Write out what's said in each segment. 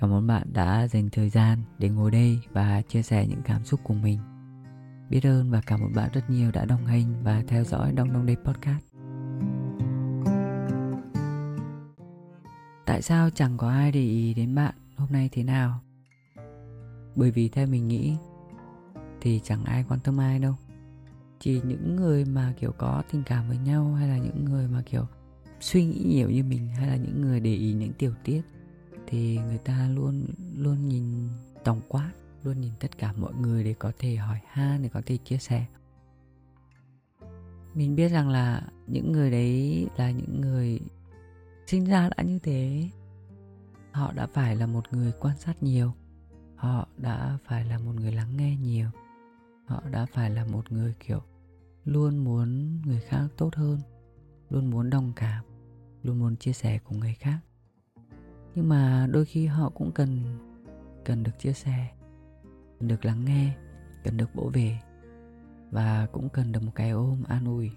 Cảm ơn bạn đã dành thời gian để ngồi đây và chia sẻ những cảm xúc của mình. Biết ơn và cảm ơn bạn rất nhiều đã đồng hành và theo dõi Đông Đông Đây Podcast. Tại sao chẳng có ai để ý đến bạn hôm nay thế nào? Bởi vì theo mình nghĩ, thì chẳng ai quan tâm ai đâu. Chỉ những người mà kiểu có tình cảm với nhau hay là những người mà kiểu suy nghĩ nhiều như mình hay là những người để ý những tiểu tiết thì người ta luôn luôn nhìn tổng quát, luôn nhìn tất cả mọi người để có thể hỏi han, để có thể chia sẻ. Mình biết rằng là những người đấy là những người sinh ra đã như thế. Họ đã phải là một người quan sát nhiều. Họ đã phải là một người lắng nghe nhiều. Họ đã phải là một người, kiểu, luôn muốn người khác tốt hơn, luôn muốn đồng cảm, luôn muốn chia sẻ cùng người khác nhưng mà đôi khi họ cũng cần cần được chia sẻ, cần được lắng nghe, cần được bổ về và cũng cần được một cái ôm an ủi.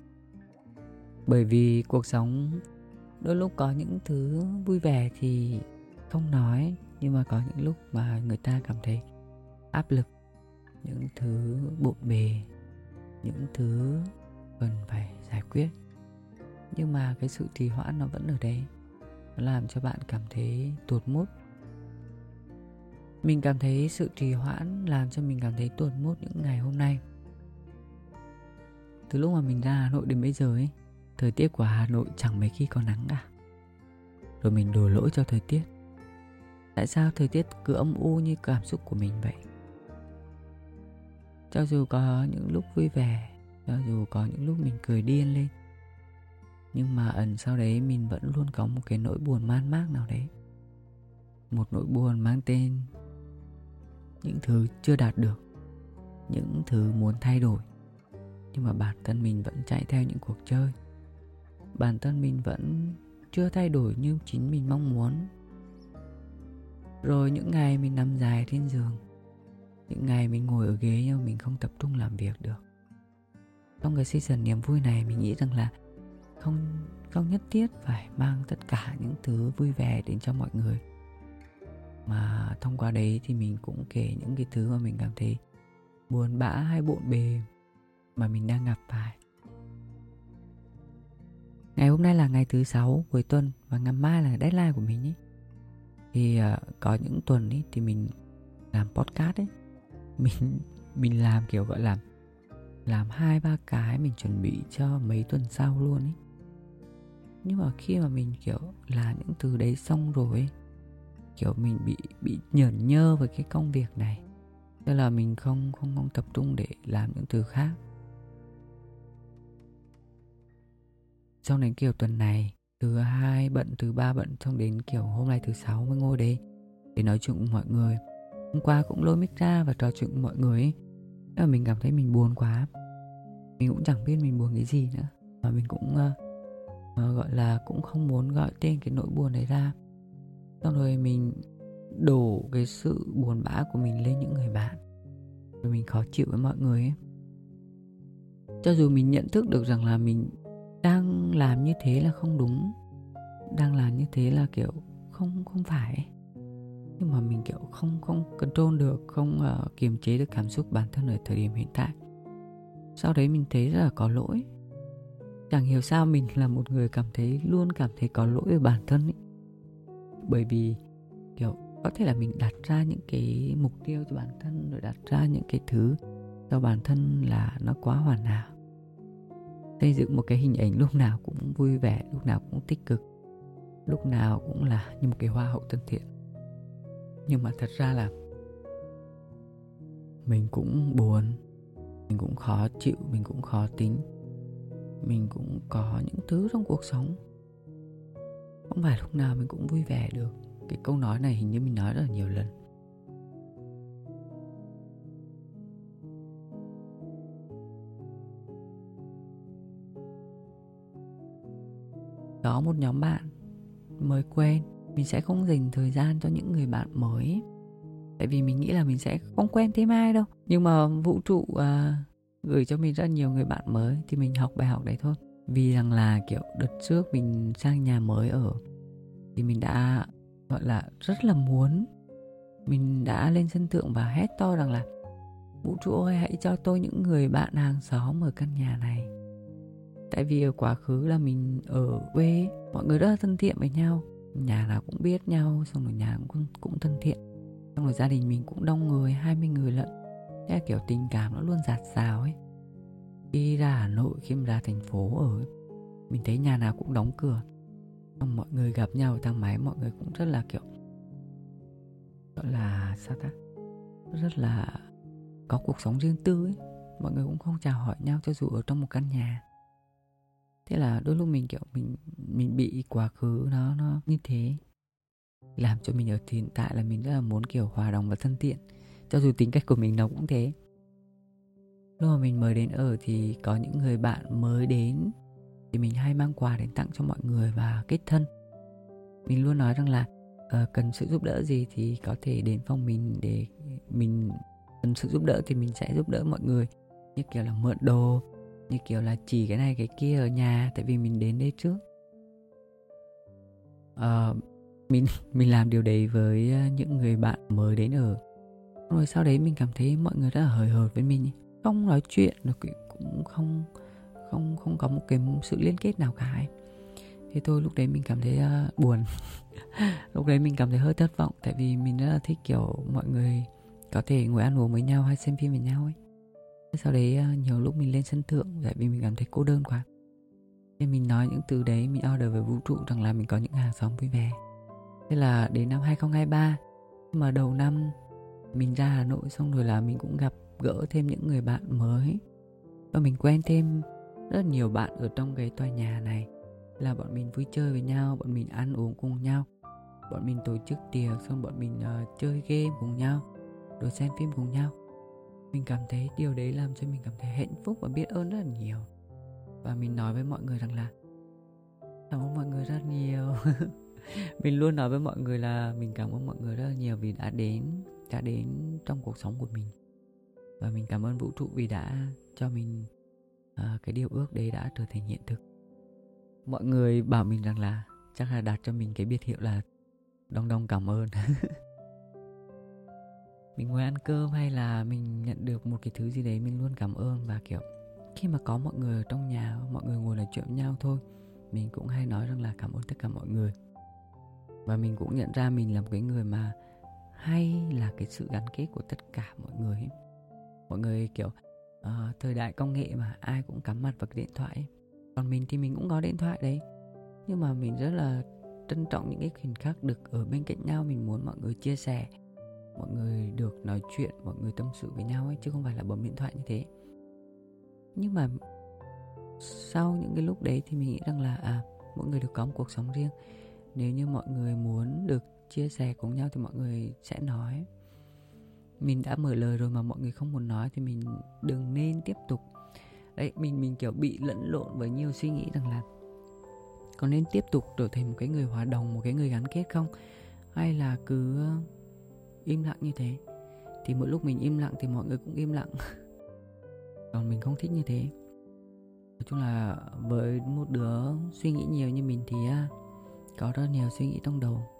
Bởi vì cuộc sống đôi lúc có những thứ vui vẻ thì không nói, nhưng mà có những lúc mà người ta cảm thấy áp lực, những thứ bộn bề, những thứ cần phải giải quyết. Nhưng mà cái sự trì hoãn nó vẫn ở đấy làm cho bạn cảm thấy tuột mút. Mình cảm thấy sự trì hoãn làm cho mình cảm thấy tuột mút những ngày hôm nay. Từ lúc mà mình ra hà nội đến bây giờ ấy, thời tiết của hà nội chẳng mấy khi có nắng cả. Rồi mình đổ lỗi cho thời tiết. Tại sao thời tiết cứ âm u như cảm xúc của mình vậy? Cho dù có những lúc vui vẻ, cho dù có những lúc mình cười điên lên nhưng mà ẩn sau đấy mình vẫn luôn có một cái nỗi buồn man mác nào đấy. Một nỗi buồn mang tên những thứ chưa đạt được, những thứ muốn thay đổi. Nhưng mà bản thân mình vẫn chạy theo những cuộc chơi. Bản thân mình vẫn chưa thay đổi như chính mình mong muốn. Rồi những ngày mình nằm dài trên giường, những ngày mình ngồi ở ghế nhưng mình không tập trung làm việc được. Trong cái season niềm vui này mình nghĩ rằng là không không nhất thiết phải mang tất cả những thứ vui vẻ đến cho mọi người. Mà thông qua đấy thì mình cũng kể những cái thứ mà mình cảm thấy buồn bã hay bộn bề mà mình đang gặp phải. Ngày hôm nay là ngày thứ sáu cuối tuần và ngày mai là deadline của mình ấy. Thì uh, có những tuần ấy thì mình làm podcast ấy. Mình mình làm kiểu gọi là làm hai ba cái mình chuẩn bị cho mấy tuần sau luôn ấy nhưng mà khi mà mình kiểu là những từ đấy xong rồi ấy, kiểu mình bị bị nhởn nhơ với cái công việc này. Nên là mình không không không tập trung để làm những từ khác. Sau đến kiểu tuần này thứ hai bận thứ ba bận xong đến kiểu hôm nay thứ sáu mới ngồi đây để nói chuyện với mọi người. Hôm qua cũng lôi mic ra và trò chuyện với mọi người ấy. Nhưng mà mình cảm thấy mình buồn quá. Mình cũng chẳng biết mình buồn cái gì nữa. Mà mình cũng uh, uh, gọi là cũng không muốn gọi tên cái nỗi buồn đấy ra. Xong rồi mình đổ cái sự buồn bã của mình lên những người bạn. Rồi mình khó chịu với mọi người ấy. Cho dù mình nhận thức được rằng là mình đang làm như thế là không đúng đang làm như thế là kiểu không không phải ấy. nhưng mà mình kiểu không không control được không uh, kiềm chế được cảm xúc bản thân ở thời điểm hiện tại. Sau đấy mình thấy rất là có lỗi chẳng hiểu sao mình là một người cảm thấy luôn cảm thấy có lỗi với bản thân ấy bởi vì, kiểu, có thể là mình đặt ra những cái mục tiêu cho bản thân, rồi đặt ra những cái thứ cho bản thân là nó quá hoàn hảo. Xây dựng một cái hình ảnh lúc nào cũng vui vẻ, lúc nào cũng tích cực, lúc nào cũng là như một cái hoa hậu thân thiện. Nhưng mà thật ra là mình cũng buồn, mình cũng khó chịu, mình cũng khó tính mình cũng có những thứ trong cuộc sống. Không phải lúc nào mình cũng vui vẻ được. Cái câu nói này hình như mình nói rất là nhiều lần. Có một nhóm bạn mới quen. Mình sẽ không dành thời gian cho những người bạn mới. Tại vì mình nghĩ là mình sẽ không quen thêm ai đâu. Nhưng mà vũ trụ uh, gửi cho mình rất nhiều người bạn mới thì mình học bài học đấy thôi. Vì rằng là, kiểu, đợt trước mình sang nhà mới ở thì mình đã, gọi là, rất là muốn mình đã lên sân thượng và hét to rằng là, vũ trụ ơi, hãy cho tôi những người bạn hàng xóm ở căn nhà này. Tại vì ở quá khứ là mình ở quê, mọi người rất là thân thiện với nhau. Nhà nào cũng biết nhau, xong rồi nhà cũng cũng thân thiện. Xong rồi gia đình mình cũng đông người 20 người lận thế là kiểu tình cảm nó luôn giạt rào ấy. Khi ra Hà Nội, khi mà ra thành phố ở mình thấy nhà nào cũng đóng cửa. Xong mọi người gặp nhau thang máy, mọi người cũng rất là kiểu, gọi là, sao ta? Rất là có cuộc sống riêng tư ấy. Mọi người cũng không chào hỏi nhau cho dù ở trong một căn nhà. Thế là đôi lúc mình kiểu mình mình bị quá khứ nó nó như thế, làm cho mình ở hiện tại là mình rất là muốn kiểu hòa đồng và thân thiện cho dù tính cách của mình nó cũng thế. Lúc mà mình mới đến ở thì có những người bạn mới đến thì mình hay mang quà đến tặng cho mọi người và kết thân. Mình luôn nói rằng là uh, cần sự giúp đỡ gì thì có thể đến phòng mình để mình cần sự giúp đỡ thì mình sẽ giúp đỡ mọi người. Như kiểu là mượn đồ như kiểu là chỉ cái này cái kia ở nhà tại vì mình đến đây trước. Uh, mình mình làm điều đấy với ờ, những người bạn mới đến ở rồi sau đấy mình cảm thấy mọi người rất là hời hợt với mình không nói chuyện rồi cũng không không không có một cái sự liên kết nào cả ấy. thì tôi lúc đấy mình cảm thấy uh, buồn. Lúc đấy mình cảm thấy hơi thất vọng tại vì mình rất là thích kiểu mọi người có thể ngồi ăn uống với nhau hay xem phim với nhau ấy. Sau đấy uh, nhiều lúc mình lên sân thượng tại vì mình cảm thấy cô đơn quá. Nên mình nói những từ đấy mình order về vũ trụ rằng là mình có những hàng xóm vui vẻ. Thế là đến năm 2023 mà đầu năm mình ra Hà Nội xong rồi là mình cũng gặp gỡ thêm những người bạn mới. Và mình quen thêm rất nhiều bạn ở trong cái tòa nhà này. Là bọn mình vui chơi với nhau bọn mình ăn uống cùng nhau. Bọn mình tổ chức tiệc xong bọn mình uh, chơi game cùng nhau rồi xem phim cùng nhau. Mình cảm thấy điều đấy làm cho mình cảm thấy hạnh phúc và biết ơn rất là nhiều. Và mình nói với mọi người rằng là cảm ơn mọi người rất nhiều. Mình luôn nói với mọi người là mình cảm ơn mọi người rất là nhiều vì đã đến đã đến trong cuộc sống của mình. Và mình cảm ơn vũ trụ vì đã cho mình uh, cái điều ước đấy đã trở thành hiện thực. Mọi người bảo mình rằng là chắc là đặt cho mình cái biệt hiệu là đông đông cảm ơn. Mình ngồi ăn cơm hay là mình nhận được một cái thứ gì đấy mình luôn cảm ơn và kiểu khi mà có mọi người ở trong nhà mọi người ngồi nói chuyện với nhau thôi mình cũng hay nói rằng là cảm ơn tất cả mọi người. Và mình cũng nhận ra mình là một cái người mà hay là cái sự gắn kết của tất cả mọi người ấy. mọi người kiểu uh, thời đại công nghệ mà ai cũng cắm mặt vào cái điện thoại ấy. còn mình thì mình cũng có điện thoại đấy nhưng mà mình rất là trân trọng những cái khoảnh khắc được ở bên cạnh nhau mình muốn mọi người chia sẻ mọi người được nói chuyện mọi người tâm sự với nhau ấy chứ không phải là bấm điện thoại như thế nhưng mà sau những cái lúc đấy thì mình nghĩ rằng là à mỗi người được có một cuộc sống riêng nếu như mọi người muốn được chia sẻ cùng nhau thì mọi người sẽ nói. Mình đã mở lời rồi mà mọi người không muốn nói thì mình đừng nên tiếp tục. Đấy, mình mình kiểu bị lẫn lộn với nhiều suy nghĩ rằng là có nên tiếp tục trở thành một cái người hòa đồng, một cái người gắn kết không? Hay là cứ im lặng như thế? Thì mỗi lúc mình im lặng thì mọi người cũng im lặng. Còn mình không thích như thế. Nói chung là với một đứa suy nghĩ nhiều như mình thì có rất nhiều suy nghĩ trong đầu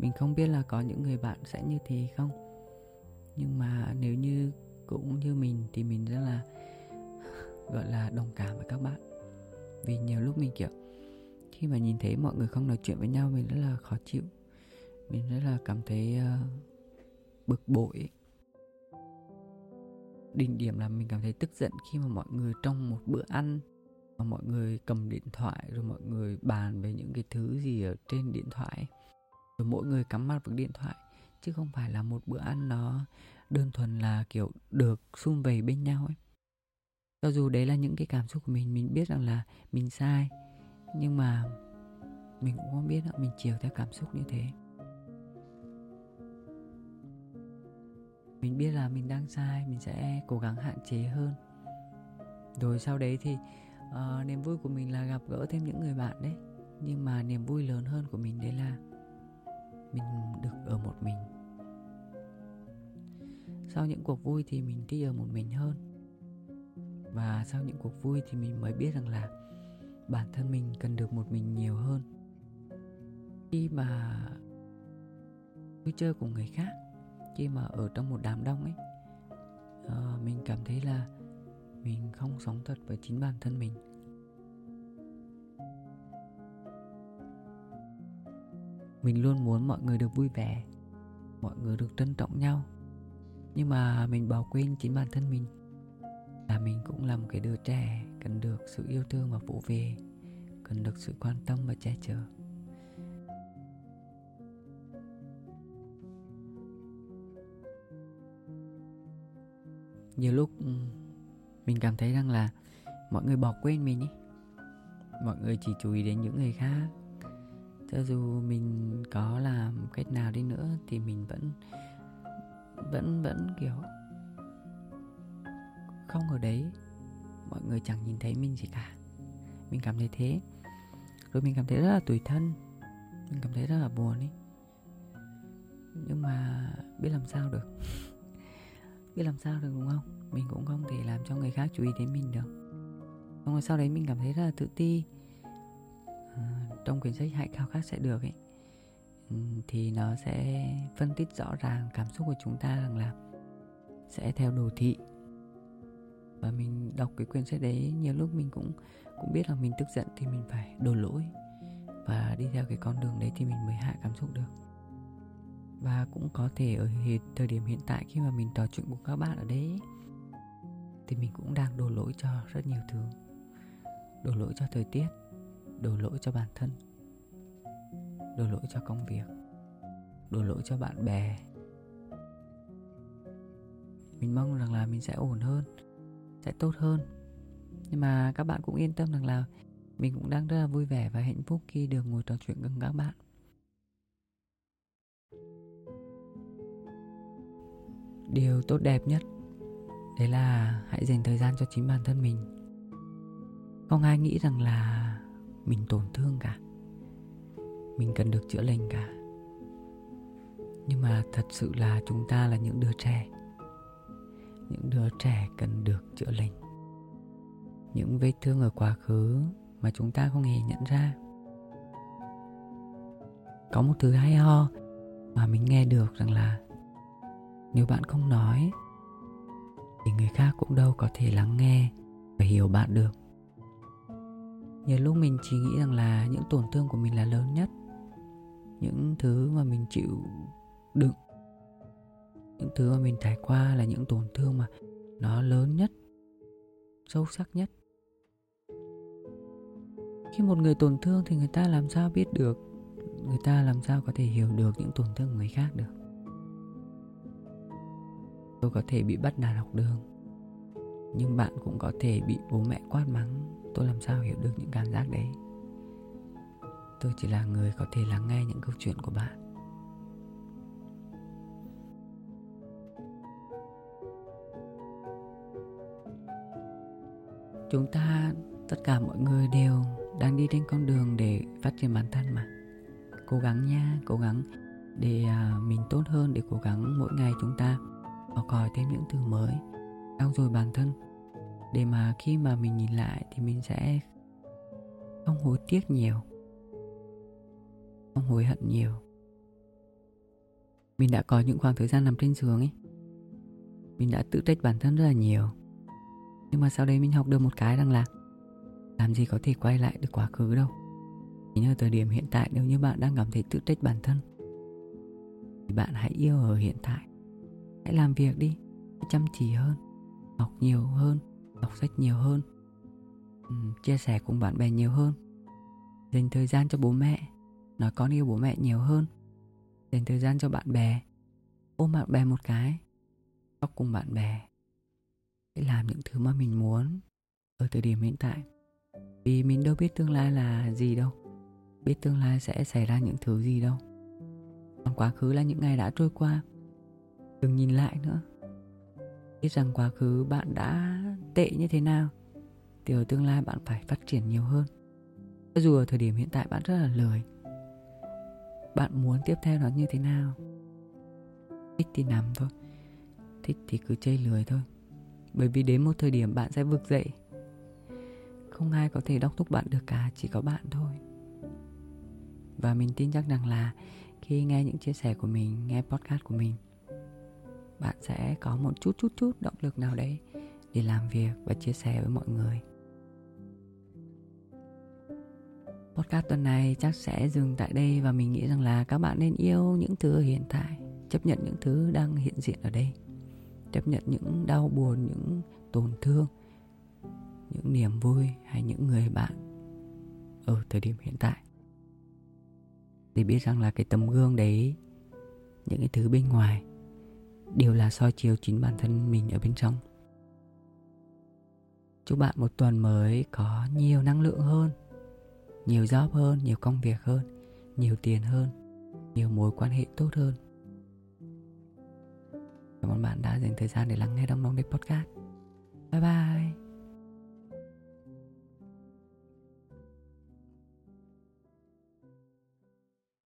mình không biết là có những người bạn sẽ như thế không. Nhưng mà nếu như cũng như mình thì mình rất là gọi là đồng cảm với các bạn. Vì nhiều lúc mình kiểu khi mà nhìn thấy mọi người không nói chuyện với nhau mình rất là khó chịu. Mình rất là cảm thấy uh, bực bội đỉnh điểm là mình cảm thấy tức giận khi mà mọi người trong một bữa ăn mà mọi người cầm điện thoại rồi mọi người bàn về những cái thứ gì ở trên điện thoại rồi mỗi người cắm mặt vào điện thoại chứ không phải là một bữa ăn nó đơn thuần là kiểu được xung vầy bên nhau ấy. Cho dù đấy là những cái cảm xúc của mình mình biết rằng là mình sai nhưng mà mình cũng không biết là mình chiều theo cảm xúc như thế. Mình biết là mình đang sai mình sẽ cố gắng hạn chế hơn. Rồi sau đấy thì uh, niềm vui của mình là gặp gỡ thêm những người bạn đấy nhưng mà niềm vui lớn hơn của mình đấy là mình được ở một mình. Sau những cuộc vui thì mình thích ở một mình hơn. Và sau những cuộc vui thì mình mới biết rằng là bản thân mình cần được một mình nhiều hơn. Khi mà vui chơi cùng người khác khi mà ở trong một đám đông ấy uh, mình cảm thấy là mình không sống thật với chính bản thân mình. Mình luôn muốn mọi người được vui vẻ, mọi người được trân trọng nhau. Nhưng mà mình bỏ quên chính bản thân mình. Là mình cũng là một cái đứa trẻ cần được sự yêu thương và vỗ về, cần được sự quan tâm và che chở. Nhiều lúc ừ, mình cảm thấy rằng là mọi người bỏ quên mình ý. Mọi người chỉ chú ý đến những người khác cho dù mình có làm cách nào đi nữa thì mình vẫn vẫn vẫn, kiểu, không ở đấy. Mọi người chẳng nhìn thấy mình gì cả. Mình cảm thấy thế. Rồi mình cảm thấy rất là tủi thân. Mình cảm thấy rất là buồn ấy. Nhưng mà biết làm sao được. Biết làm sao được đúng không? Mình cũng không thể làm cho người khác chú ý đến mình được. Xong rồi sau đấy mình cảm thấy rất là tự ti. Ờ, trong quyển sách hãy khao khát sẽ được ấy ừ, thì nó sẽ phân tích rõ ràng cảm xúc của chúng ta rằng là sẽ theo đồ thị. Và mình đọc cái quyển sách đấy, nhiều lúc mình cũng cũng biết là mình tức giận thì mình phải đổ lỗi. Và đi theo cái con đường đấy thì mình mới hạ cảm xúc được. Và cũng có thể ở thời điểm hiện tại khi mà mình trò chuyện cùng các bạn ở đấy, thì mình cũng đang đổ lỗi cho rất nhiều thứ. Đổ lỗi cho thời tiết đổ lỗi cho bản thân, đổ lỗi cho công việc, đổ lỗi cho bạn bè. Mình mong rằng là mình sẽ ổn hơn, sẽ tốt hơn. Nhưng mà các bạn cũng yên tâm rằng là mình cũng đang rất là vui vẻ và hạnh phúc khi được ngồi trò chuyện cùng các bạn. Điều tốt đẹp nhất, đấy là hãy dành thời gian cho chính bản thân mình. Không ai nghĩ rằng là mình tổn thương cả. Mình cần được chữa lành cả. Nhưng mà thật sự là chúng ta là những đứa trẻ. Những đứa trẻ cần được chữa lành. Những vết thương ở quá khứ mà chúng ta không hề nhận ra. Có một thứ hay ho mà mình nghe được rằng là nếu bạn không nói thì người khác cũng đâu có thể lắng nghe và hiểu bạn được nhiều lúc mình chỉ nghĩ rằng là những tổn thương của mình là lớn nhất, những thứ mà mình chịu đựng, những thứ mà mình trải qua là những tổn thương mà nó lớn nhất, sâu sắc nhất. Khi một người tổn thương thì người ta làm sao biết được? Người ta làm sao có thể hiểu được những tổn thương của người khác được? Tôi có thể bị bắt nạt học đường nhưng bạn cũng có thể bị bố mẹ quát mắng, tôi làm sao hiểu được những cảm giác đấy? Tôi chỉ là người có thể lắng nghe những câu chuyện của bạn. Chúng ta, tất cả mọi người đều đang đi trên con đường để phát triển bản thân mà. Cố gắng nha, cố gắng để à, mình tốt hơn, để cố gắng mỗi ngày chúng ta học hỏi thêm những từ mới trau dồi bản thân. Để mà khi mà mình nhìn lại thì mình sẽ không hối tiếc nhiều. Không hối hận nhiều. Mình đã có những khoảng thời gian nằm trên giường ấy. Mình đã tự trách bản thân rất là nhiều. Nhưng mà sau đấy mình học được một cái rằng là làm gì có thể quay lại được quá khứ đâu. Chính ở thời điểm hiện tại nếu như bạn đang cảm thấy tự trách bản thân thì bạn hãy yêu ở hiện tại. Hãy làm việc đi, chăm chỉ hơn học nhiều hơn đọc sách nhiều hơn chia sẻ cùng bạn bè nhiều hơn. Dành thời gian cho bố mẹ, nói con yêu bố mẹ nhiều hơn. Dành thời gian cho bạn bè, ôm bạn bè một cái, khóc cùng bạn bè. Hãy làm những thứ mà mình muốn ở thời điểm hiện tại. Vì mình đâu biết tương lai là gì đâu, biết tương lai sẽ xảy ra những thứ gì đâu. Còn quá khứ là những ngày đã trôi qua, đừng nhìn lại nữa biết rằng quá khứ bạn đã tệ như thế nào, thì ở tương lai bạn phải phát triển nhiều hơn. Cho dù ở thời điểm hiện tại bạn rất là lười, bạn muốn tiếp theo nó như thế nào? Thích thì nằm thôi, thích thì cứ chơi lười thôi. Bởi vì đến một thời điểm bạn sẽ vực dậy. Không ai có thể đốc thúc bạn được cả, chỉ có bạn thôi. Và mình tin chắc rằng là khi nghe những chia sẻ của mình, nghe podcast của mình bạn sẽ có một chút chút chút động lực nào đấy để làm việc và chia sẻ với mọi người. Podcast tuần này chắc sẽ dừng tại đây và mình nghĩ rằng là các bạn nên yêu những thứ hiện tại, chấp nhận những thứ đang hiện diện ở đây, chấp nhận những đau buồn, những tổn thương, những niềm vui hay những người bạn ở thời điểm hiện tại. Để biết rằng là cái tấm gương đấy, những cái thứ bên ngoài đều là soi chiếu chính bản thân mình ở bên trong. Chúc bạn một tuần mới có nhiều năng lượng hơn, nhiều job hơn, nhiều công việc hơn, nhiều tiền hơn, nhiều mối quan hệ tốt hơn. Cảm ơn bạn đã dành thời gian để lắng nghe đông đông podcast. Bye bye.